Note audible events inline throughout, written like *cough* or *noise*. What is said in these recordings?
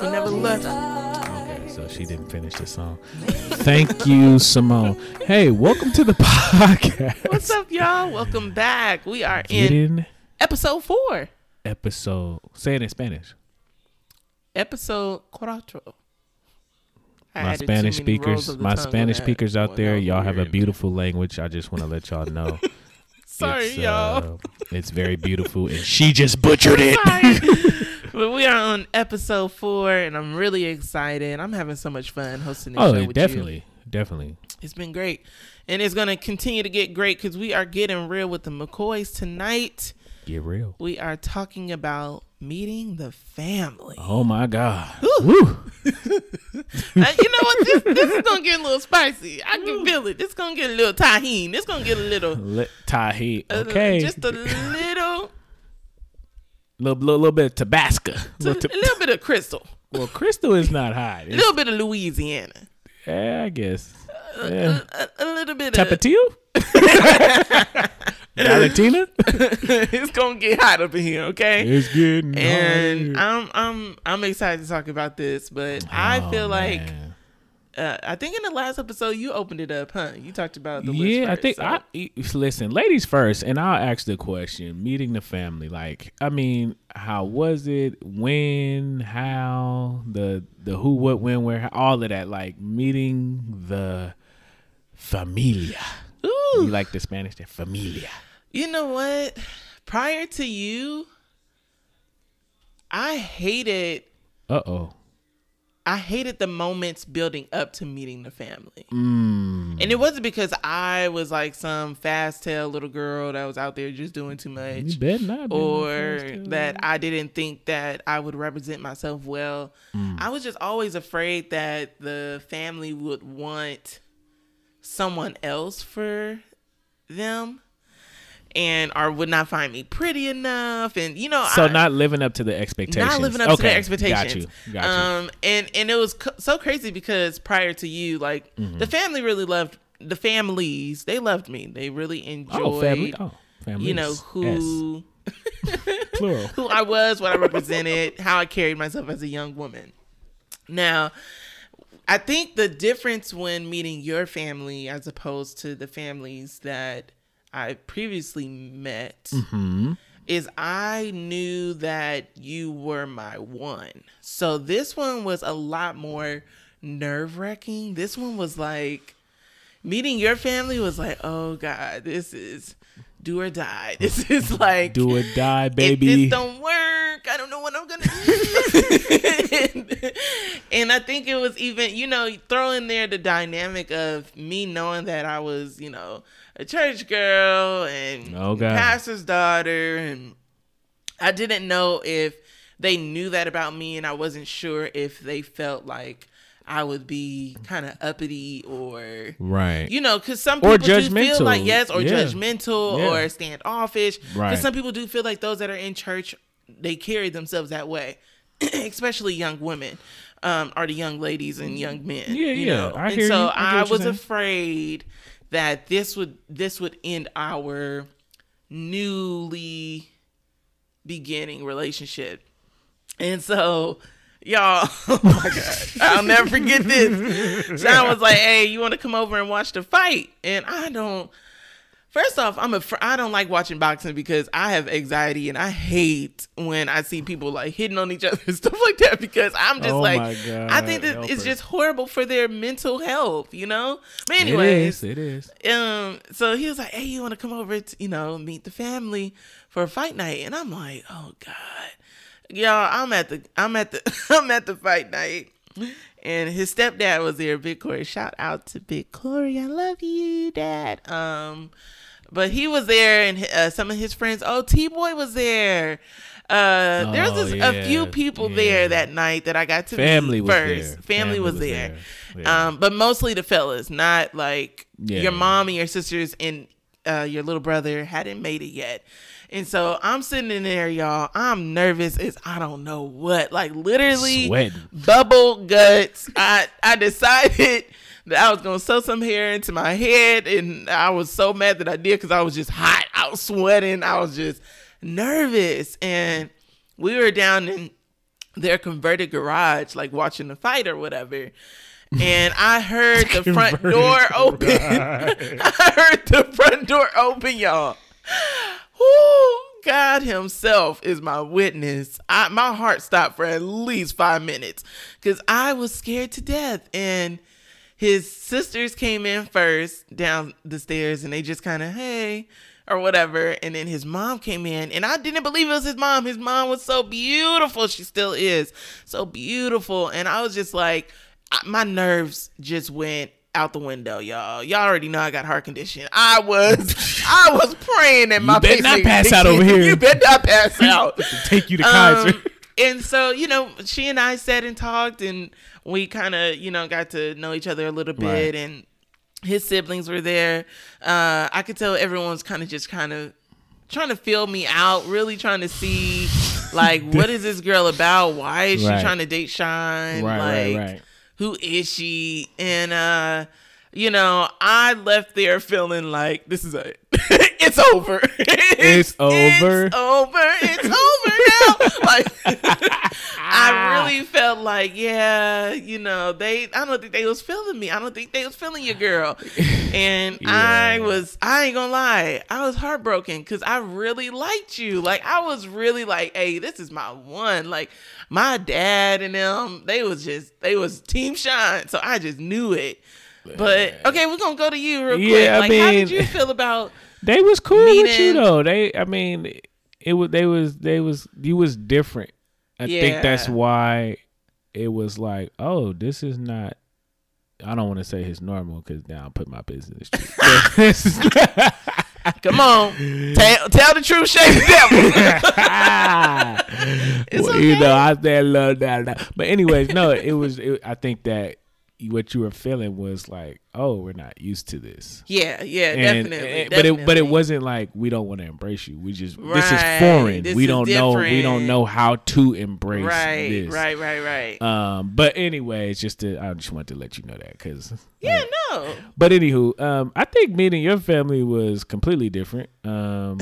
where Back we never story left. Okay, so she didn't finish the song. Thank you, Simone. Hey, welcome to the *laughs* podcast. What's up, y'all? Welcome back. We are Get in in episode four. episode. Say it in Spanish. Episode cuatro. I my Spanish speakers, my Spanish speakers out there, y'all have a beautiful language. I just want to let y'all know. *laughs* Sorry, it's, y'all. uh, it's very beautiful, and she just butchered it. *laughs* But we are on episode four, and I'm really excited. I'm having so much fun hosting this show Oh, with definitely, definitely. It's been great. And it's going to continue to get great because we are getting real with the McCoys tonight. Get real. We are talking about meeting the family. Oh my God. Woo. *laughs* Uh, you know what? This, this is gonna get a little spicy. I can feel it. This is gonna get a little tahini. This gonna get a little, Let Tahi. uh, Okay. just a little, *laughs* little, little, little bit of Tabasco. *laughs* a Little ta- little bit of crystal, well, Crystal is not hot. a little bit of Louisiana, yeah, I guess. Yeah. a, a little bit of. Tapatio? *laughs* Valentina? *laughs* it's gonna get hot up in here, okay? It's getting And hot. I'm I'm I'm excited to talk about this, but I Oh, feel like man. Uh, I think in the last episode you opened it up, huh? You talked about the list yeah, I think so- I listen, ladies first, and I'll ask the question: meeting the family, like, I mean, how was it? When? How? The the who, what, when, where? All of that, like meeting the familia. Ooh. You like the Spanish? there? familia. You know what? Prior to you, I hated Uh oh. I hated the moments building up to meeting the family. Mm. And it wasn't because I was like some fast tail little girl that was out there just doing too much. You better not. Or no first time. that I didn't think that I would represent myself well. Mm. I was just always afraid that the family would want someone else for them and or would not find me pretty enough and you know So I, not living up to the expectations. not living up to the their expectations. Got you. Got you. Um, and and it was co- so crazy because prior to you, like Mm-hmm. the family really loved the families. They loved me. They really enjoyed. oh, family. Oh, family. You know who *laughs* plural. who I was, what I represented, how I carried myself as a young woman. Now, I think the difference when meeting your family as opposed to the families that I previously met Hmm. is I knew that you were my one. So this one was a lot more nerve wracking. This one was like meeting your family was like, oh God, this is do or die. *laughs* This is like Do or die, baby. if this don't work, I don't know what I'm gonna do. *laughs* and I think it was even, you know, throw in there the dynamic of me knowing that I was, you know, a church girl and God. pastor's daughter, and I didn't know if they knew that about me, and I wasn't sure if they felt like I would be kind of uppity or right. you know, because some people do feel like yes, or Yeah. judgmental, Yeah. or standoffish. Because Right. some people do feel like those that are in church, they carry themselves that way, *clears throat* especially young women, um, or the young ladies and young men. Yeah, you yeah. know? I and hear so you. I I, was afraid that this would this would end our newly beginning relationship. And so, y'all, *laughs* oh my God, I'll never forget this. john was like, "Hey, you want to come over and watch the fight?" And I don't. First off, I'm a fr- I don't like watching boxing because I have anxiety and I hate when I see people like hitting on each other and *laughs* stuff like that because I'm just Oh like I think that help it's her. just horrible for their mental health, you know. But anyways, is. It is. um so he was like hey you want to come over to you know meet the family for a fight night and i'm like oh god y'all i'm at the i'm at the *laughs* i'm at the fight night and his stepdad was there, Big Corey. Shout out to Big Corey. I love you, Dad. Um, but he was there, and uh, some of his friends. Oh, T Boy was there. Uh, there was Oh, just yeah, a few people yeah. there that night that I got to Family meet was first. there. Family, was, there. there. Yeah. Um, but mostly the fellas, not like your mom and your sisters and uh, your little brother hadn't made it yet. And so I'm sitting in there, y'all. I'm nervous as I don't know what. Like literally Sweating. bubble guts. I I decided that I was gonna sew some hair into my head, and I was so mad that I did because I was just hot. I was sweating. I was just nervous, and we were down in their converted garage, like watching the fight or whatever. And I heard the *laughs* front door *laughs* open. *laughs* I heard the front door open, y'all. Whoo, God Himself is my witness. I, my heart stopped for at least five minutes because I was scared to death. And his sisters came in first down the stairs and they just kind of, hey, or whatever. And then his mom came in and I didn't believe it was his mom. His mom was so beautiful. She still is so beautiful. And I was just like, my nerves just went out the window, y'all. Y'all already know I got heart condition. I was, *laughs* I was praying that my *laughs* better not pass out over here. You better not pass out. Take you to Kaiser. Um, and so, you know, she and I sat and talked, and we kind of, you know, got to know each other a little bit. Right. And his siblings were there. Uh, I could tell everyone was kind of just kind of trying to feel me out, really trying to see, like, what is this girl about? Why is she trying to date Shine? Right, like, right, right. who is she? And uh, you know, I left there feeling like this is a *laughs* it's over. *laughs* It's over? It's over. It's over now. like I really felt like, yeah, you know, they I don't think they was feeling me. I don't think they was feeling your girl. *laughs* And I was I ain't gonna lie, I was heartbroken because I really liked you. Like I was really like, hey, this is my one. Like my dad and them, they was just they was team shine. So I just knew it. But okay, we're gonna go to you real quick. Yeah, I like how did you feel about *laughs* They was cool with you though. They, I mean, it was they was they was you was different. I think that's why it was like, oh, this is not. I don't want to say his normal because now I put my business. *laughs* come on, tell tell the truth, shame the devil. *laughs* *laughs* Well, You know, I said love that, that. But anyways, no, it was. It, I think that what you were feeling was like, oh, we're not used to this. yeah, yeah, And- definitely, and- but it but it wasn't like we don't want to embrace you. We just this is foreign. This we is don't know we don't know how to embrace right, this. right, right, right. Um, but anyway, it's just to, I just wanted to let you know that because yeah, no, But anywho, um, I think meeting your family was completely different. Um,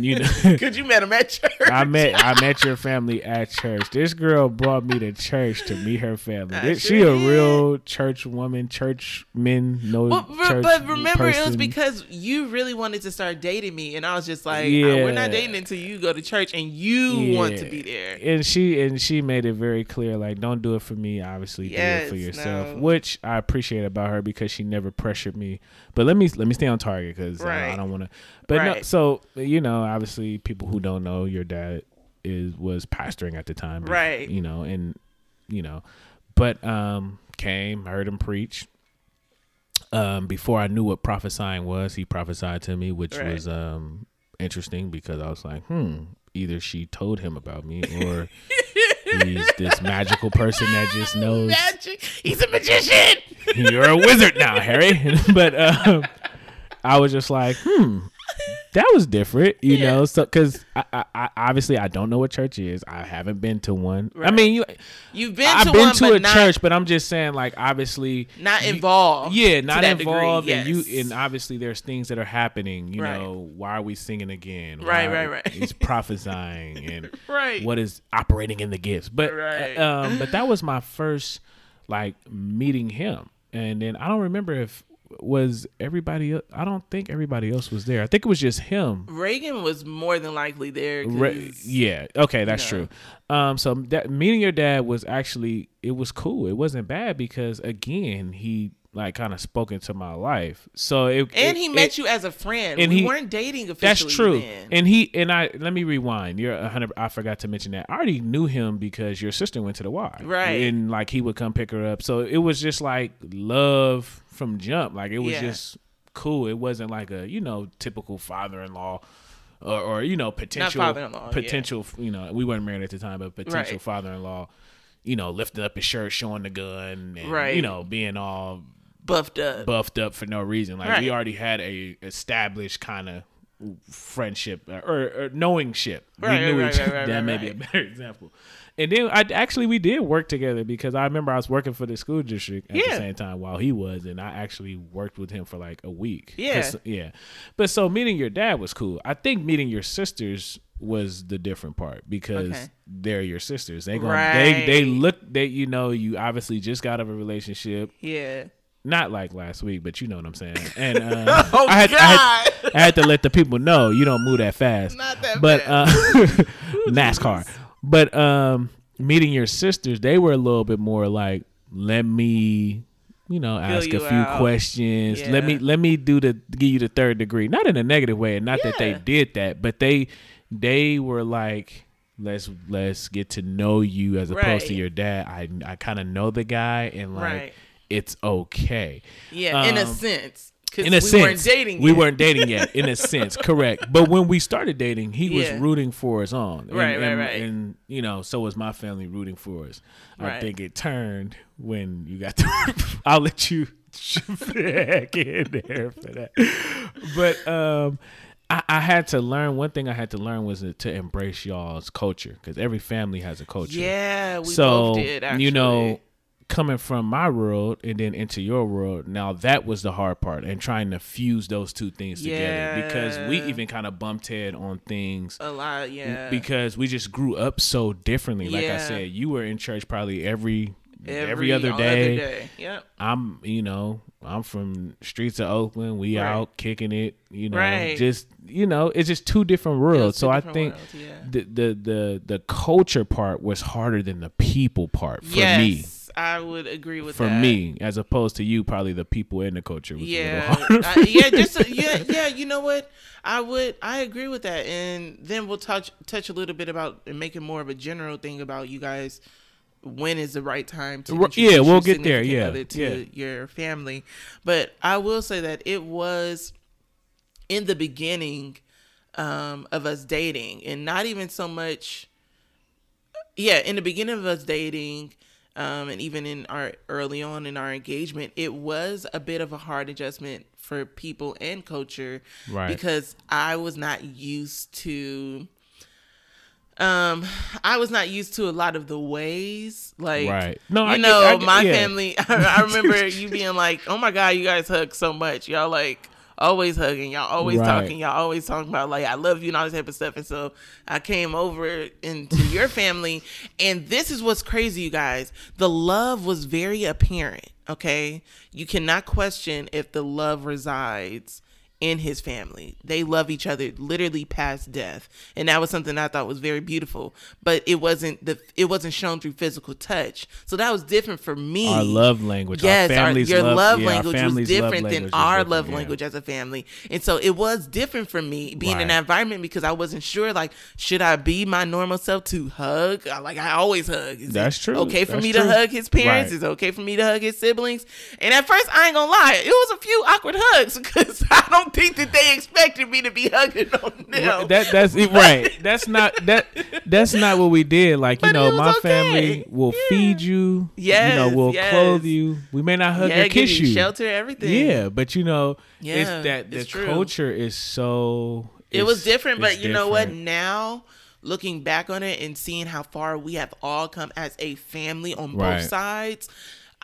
you know, *laughs* because you met him at church. I met I met your family at church. This girl brought me to church to meet her family. This- sure she a did. real church woman, church men, no Well, church but remember, it was because you really wanted to start dating me, and I was just like, "Uh, "We're not dating until you go to church and you want to be there." And she and she made it very clear, like, don't do it for me. Obviously, do it for yourself, no. which I appreciate about her because she never pressured me. But let me let me stay on target because I Right. don't want to. But no, so you know, obviously, people who don't know, your dad is was pastoring at the time, Right. You know, and you know, but um, came heard him preach. Um, before I knew what prophesying was, he prophesied to me, which Right. was um interesting because I was like, hmm, either she told him about me or *laughs* he's this magical person that just *laughs* knows Magic. He's a magician. *laughs* you're a wizard now, Harry. but um, I was just like, hmm, that was different, you Yeah. know. So because I, I, I obviously I don't know what church is. I haven't been to one. I mean, you, You've been I've to been one, to a not, church, but I'm just saying, like, obviously, not you- involved. yeah, not degree, involved, and you, and obviously there's things that are happening. You Right. know, why are we singing again? Right, Why right, right. He's prophesying, *laughs* and Right. what is operating in the gifts. But Right. um, but that was my first like meeting him, and then I don't remember if was everybody. I don't think everybody else was there. I think it was just him. Reagan was more than likely there. Re- yeah. Okay, that's know. true. Um, so that meeting your dad was actually it was cool. It wasn't bad because again he like kind of spoke into my life. So it And it- he it- met you as a friend. and we he- weren't dating officially. That's true. then. And he and I let me rewind. You're a hundred. I forgot to mention that I already knew him because your sister went to the Y, Right. And like he would come pick her up. So it was just like love from jump. Like it was Yeah. just cool. It wasn't like a you know typical father-in-law. Or, or you know potential father-in-law, yeah. potential you know we weren't married at the time but potential Right. father-in-law you know lifting up his shirt showing the gun and Right. you know being all buffed up. buffed up for no reason. Like Right. we already had a established kind of friendship uh, or, or knowing ship. Right, we knew right, each right, other. right, that may be a better *laughs* example. And then I actually we did work together because I remember I was working for the school district at the same time while he was, and I actually worked with him for like a week. Yeah. yeah. But so meeting your dad was cool. I think meeting your sisters was the different part because Okay. they're your sisters. They going they they look they you know you obviously just got out of a relationship Yeah. Not like last week, but you know what I'm saying. *laughs* And uh, Oh, I, had, I, had, I had to let the people know you don't move that fast. Not that but uh, *laughs* *laughs* NASCAR. But um, meeting your sisters, they were a little bit more like, let me, you know, ask a few out. questions. Let me let me do the give you the third degree, not in a negative way, and not that they did that, but they they were like. Let's let's get to know you as opposed to your dad. I I kind of know the guy and like Right. It's okay. Yeah. in a Um, sense. Because in a we sense, weren't dating. We yet. weren't dating yet, in a sense, *laughs* correct. But when we started dating, he was rooting for us on, and, Right, right, and, right. And you know, so was my family rooting for us. I Right. think it turned when you got to. *laughs* I'll let you back in there for that. But um, I, I had to learn. One thing I had to learn was to embrace y'all's culture because every family has a culture Yeah, we so both did. Actually. you know coming from my world and then into your world now that was the hard part and trying to fuse those two things together because we even kind of bumped head on things a lot. Yeah. because we just grew up so differently like i said you were in church probably every every, every, other all day Yep. i'm you know i'm from streets of oakland we Right. out kicking it you know Right. just you know it's just two different worlds so i think worlds, yeah. the, the the the culture part was harder than the people part for yes, me I would agree with for that. me as opposed to you probably the people in the culture Yeah. I- yeah, just a- yeah, yeah. You know what? I would, I agree with that, and then we'll touch touch a little bit about and make it more of a general thing about you guys. When is the right time to yeah, we'll get there, yeah, to yeah. your family? But I will say that it was in the beginning um, of us dating, and not even so much. Yeah, in the beginning of us dating, um, and even in our early on in our engagement, it was a bit of a hard adjustment for people and culture, Right. Because I was not used to. Um, I was not used to a lot of the ways, like Right. No, you I get- know, I get- my yeah. family. *laughs* I remember *laughs* you being like, "Oh my god, you guys hug so much. Y'all like always hugging. Y'all always Right. talking. Y'all always talking about like I love you and all this type of stuff." And so I came over into *laughs* your family, and this is what's crazy, you guys. The love was very apparent. Okay, you cannot question if the love resides in his family. They love each other literally past death. And that was something I thought was very beautiful. But it wasn't the it wasn't shown through physical touch. So that was different for me. Our love language, Yes, our our, your love, love yeah, language was different than language our different, love yeah. language as a family. And so it was different for me being in Right. that environment because I wasn't sure like should I be my normal self to hug? Like I always hug. Is That's true. Okay for That's me true. to hug his parents? Right. Is it okay for me to hug his siblings? And at first I ain't gonna lie, it was a few awkward hugs *laughs* because I don't think that they expected me to be hugging on them. That that's it, *laughs* right. That's not that. That's not what we did. Like you But know, my okay. family will Yeah. feed you. Yeah. You know, we'll yes. clothe you. We may not hug yeah, or kiss you. shelter, everything. Yeah, but you know, Yeah, it's that the it's culture is so. it was different but you know what now looking back on it and seeing how far we have all come as a family on Right. both sides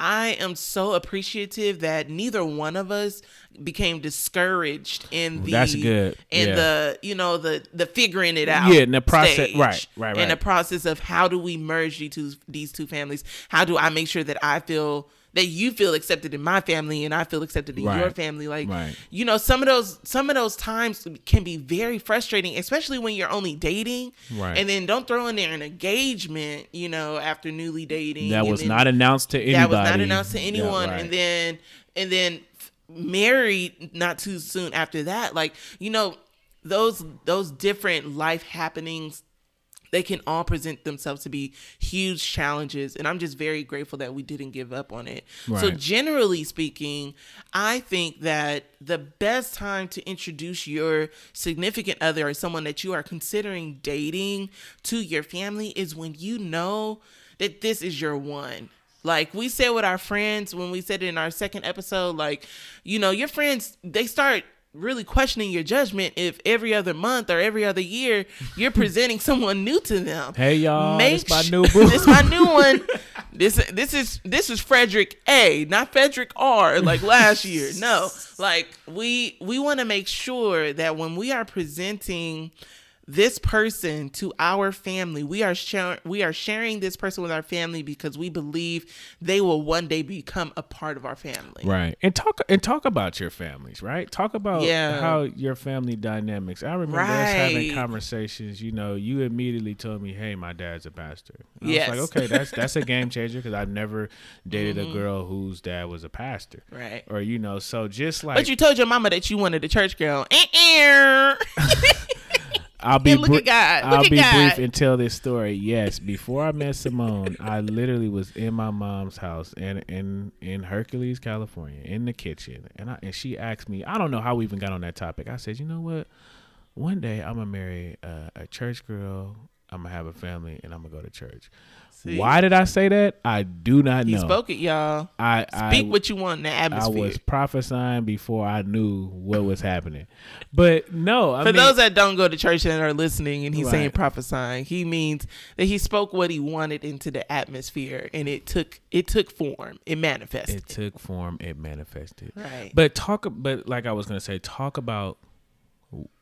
i am so appreciative that neither one of us became discouraged in the That's good. in Yeah. the you know the the figuring it out Yeah, in the process- stage. right, right, in the process of how do we merge these two these two families how do i make sure that i feel that you feel accepted in my family and I feel accepted in your family like Right. you know some of those some of those times can be very frustrating especially when you're only dating Right. and then don't throw in there an engagement you know after newly dating That was not announced to anybody. that was not announced to Yeah, anyone right. and then and then married not too soon after that. Like you know, those those different life happenings they can all present themselves to be huge challenges and i'm just very grateful that we didn't give up on it. So generally speaking i think that the best time to introduce your significant other or someone that you are considering dating to your family is when you know that this is your one. Like we said with our friends when we said it in our second episode like you know your friends they start really questioning your judgment if every other month or every other year you're *laughs* presenting someone new to them. Hey, y'all, this my new *laughs* boo. this my new one. This this is this is Frederick A, not Frederick R. Like last year. No, like we we want to make sure that when we are presenting this person to our family, we are sharing we are sharing this person with our family because we believe they will one day become a part of our family. Right. And talk and talk about your families, right? Talk about Yeah. how your family dynamics. I remember us having conversations, you know, you immediately told me, "Hey, my dad's a pastor." And Yes. I was like, "Okay, that's that's a *laughs* game changer because I've never dated a girl whose dad was a pastor." Mm-hmm. Right. Or you know, so just like But you told your mama that you wanted a church girl. *laughs* I'll be look at God. Look I'll at be God. brief and tell this story. Yes, before I met Simone, I literally was in my mom's house in in in Hercules, California, in the kitchen, and I and she asked me. I don't know how we even got on that topic. I said, you know what? One day I'm gonna marry a, a church girl. I'm gonna have a family, and I'm gonna go to church. See? Why did I say that? I do not He know. spoke it, y'all. I Speak I, what you want in the atmosphere. I was prophesying before I knew what was happening. But no, I For mean, those that don't go to church and are listening, and he's saying prophesying, he means that he spoke what he wanted into the atmosphere, and it took it took form, it manifested. it took form it manifested Right. but talk but like i was gonna say talk about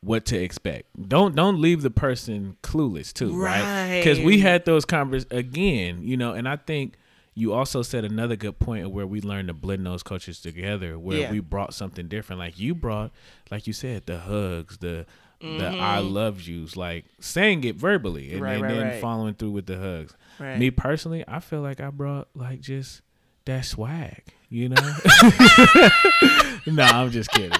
what to expect don't don't leave the person clueless too right because we had those convers again you know and i think you also said another good point of where we learned to blend those cultures together where Yeah. we brought something different like you brought like you said the hugs the the I love yous, like saying it verbally and, Mm-hmm. Right, and right, then following through with the hugs. Me personally, I feel like I brought like just that swag, you know? *laughs* *laughs* no, I'm just kidding.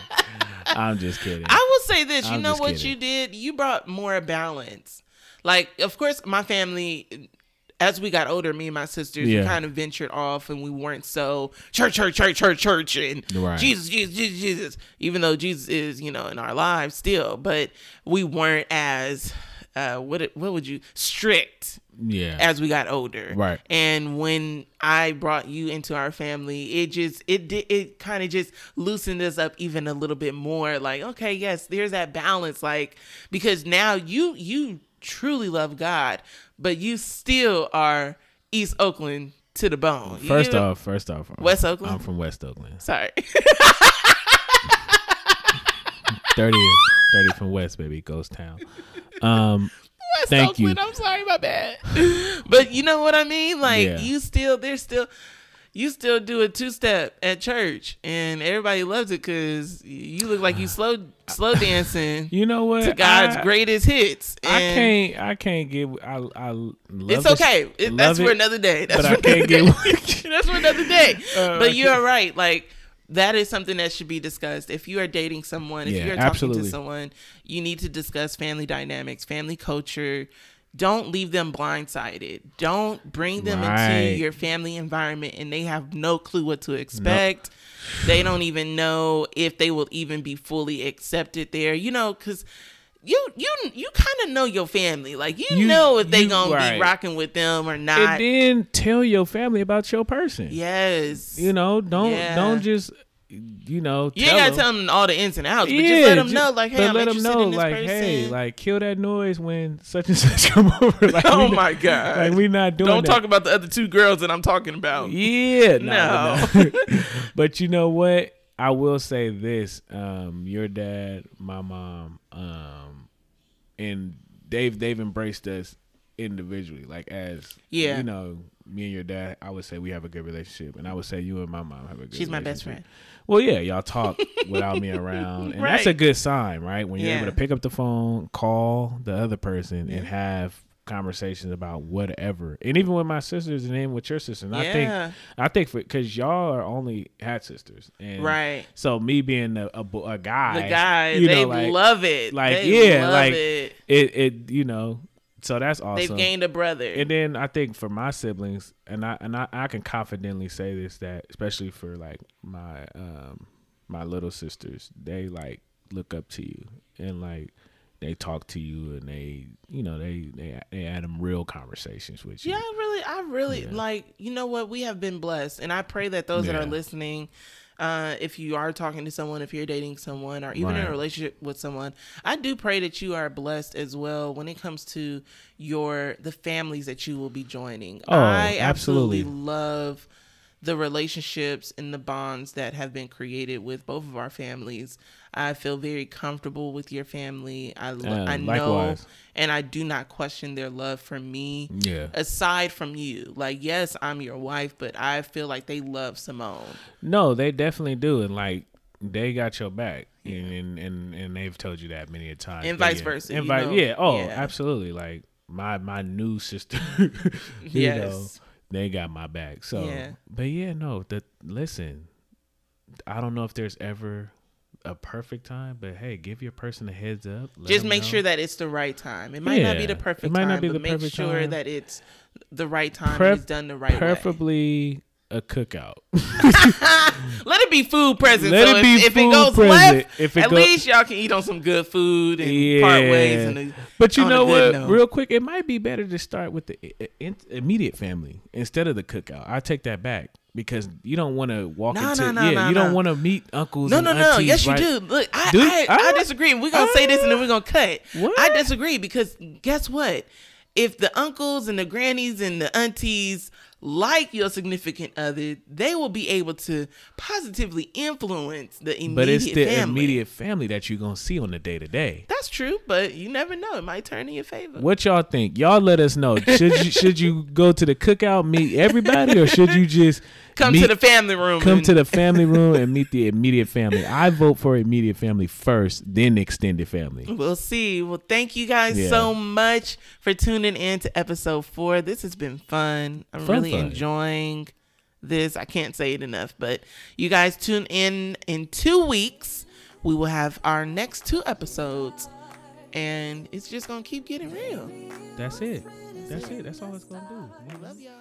I'm just kidding. I say this. You I'm know what kidding. you did? You brought more balance. Like, of course, my family, as we got older, me and my sisters, we kind of ventured off and we weren't so church, church, church, church, church, and Right. Jesus, Jesus, Jesus, Jesus. Even though Jesus is, you know, in our lives still, but we weren't as, uh, what what would you strict yeah. as we got older. Right. And when I brought you into our family, it just it did it kind of just loosened us up even a little bit more. Like, okay, yes, there's that balance. Like, because now you you truly love God, but you still are East Oakland to the bone. first off, first off, I'm- West Oakland? I'm from West Oakland. sorry. *laughs* 30, 30 from West, baby, ghost town. Um, West Thank Oakland, you. I'm sorry, my bad. *laughs* but you know what I mean? Like Yeah. you still there's still you still do a two step at church and everybody loves it because you look like you *sighs* slow slow dancing you know what? to God's I, greatest hits. I can't. I can't get. I. I love It's okay. *laughs* It, that's for another day. That's but for I can't another get. day. that's for another day. Uh, but you're right. Like that is something that should be discussed. If you are dating someone, if Yeah, you're talking absolutely. to someone, you need to discuss family dynamics, family culture. Don't leave them blindsided. Don't bring them Right. into your family environment and they have no clue what to expect. They don't even know if they will even be fully accepted there. You know, because you you you kind of know your family. Like you, You- know if they you- gonna right. be rocking with them or not. and then tell your family about your person. yes. You know, don't Yeah. don't just you know. You ain't gotta them. tell them all the ins and outs, but Yeah, just let them ju- know, like, hey, but I'm let 'em interested know, in this like, person. hey, like, kill that noise when such and *laughs* such come over. Like, oh not- my god! like we not doing. Don't that. talk about the other two girls that I'm talking about. Yeah, No. no. no. *laughs* *laughs* but you know what? I will say this: um, your dad, my mom, um, and they've they've embraced us individually, like as Yeah. you know, me and your dad. I would say we have a good relationship, and I would say you and my mom have a good. She's my best friend. Well, yeah, y'all talk without me *laughs* around, and that's a good sign, right? When you're Yeah. able to pick up the phone, call the other person, and have conversations about whatever, and even with my sisters and even with your sister. And I think I think because y'all are only had sisters, and Right. So me being a a, a guy, The guy, you they know, like, love it. like They yeah, like it. it, it, you know. So that's awesome. They've gained a brother. And then I think for my siblings, and I and I, I can confidently say this that especially for like my um my little sisters, they like look up to you and like they talk to you and they you know they they they had them real conversations with you. Yeah, I really, I really Yeah. like. You know what? We have been blessed, and I pray that those that are listening, uh, if you are talking to someone, if you're dating someone, or even in a relationship with someone, I do pray that you are blessed as well when it comes to your the families that you will be joining. Oh, I absolutely, absolutely. love the relationships and the bonds that have been created with both of our families. I feel very comfortable with your family. I, lo- Yeah, I know likewise. and I do not question their love for me Yeah. aside from you. Like, yes, I'm your wife, but I feel like they love Simone. No, they definitely do, and like they got your back, and and and, and they've told you that many a time, And vice yeah. versa, and you know. yeah, oh, Yeah. absolutely. Like my my new sister, *laughs* you know, Yes. They got my back. So, Yeah. but yeah, no, the listen, I don't know if there's ever a perfect time, but hey, give your person a heads up. Just make know. sure that it's the right time. It might not be Yeah, the it perfect might time, not be but the make sure time. that it's the right time Pref- done the right way. Preferably a cookout. *laughs* Let it be food present. Let so it be if, if it food goes present. left, If it at go- least y'all can eat on some good food and part ways. And a- but you know what? note. Real quick, it might be better to start with the i- i- immediate family instead of the cookout. I take that back because you don't want to walk No, into no, no, yeah. no, you don't no. want to meet uncles. No, and no, no. aunties, Yes, you do. Look, I, Do- I, I ah, disagree. We're gonna say this and then we're gonna cut. What? I disagree because guess what? If the uncles and the grannies and the aunties like your significant other, they will be able to positively influence the immediate But it's the family. immediate family that you're gonna see on the day to day. That's true, but you never know. It might turn in your favor. What y'all think? Y'all let us know. Should you should you go to the cookout meet everybody or should you just Come meet- to the family room. come and- to the family room and meet the immediate family? I vote for immediate family first, then extended family. We'll see. Well, thank you guys Yeah. so much for tuning in to episode four. This has been fun. I'm Fun, really fun. enjoying this. I can't say it enough, but you guys tune in in two weeks. We will have our next two episodes, and it's just gonna keep getting real. That's it. That's it. That's all it's gonna do. Love y'all.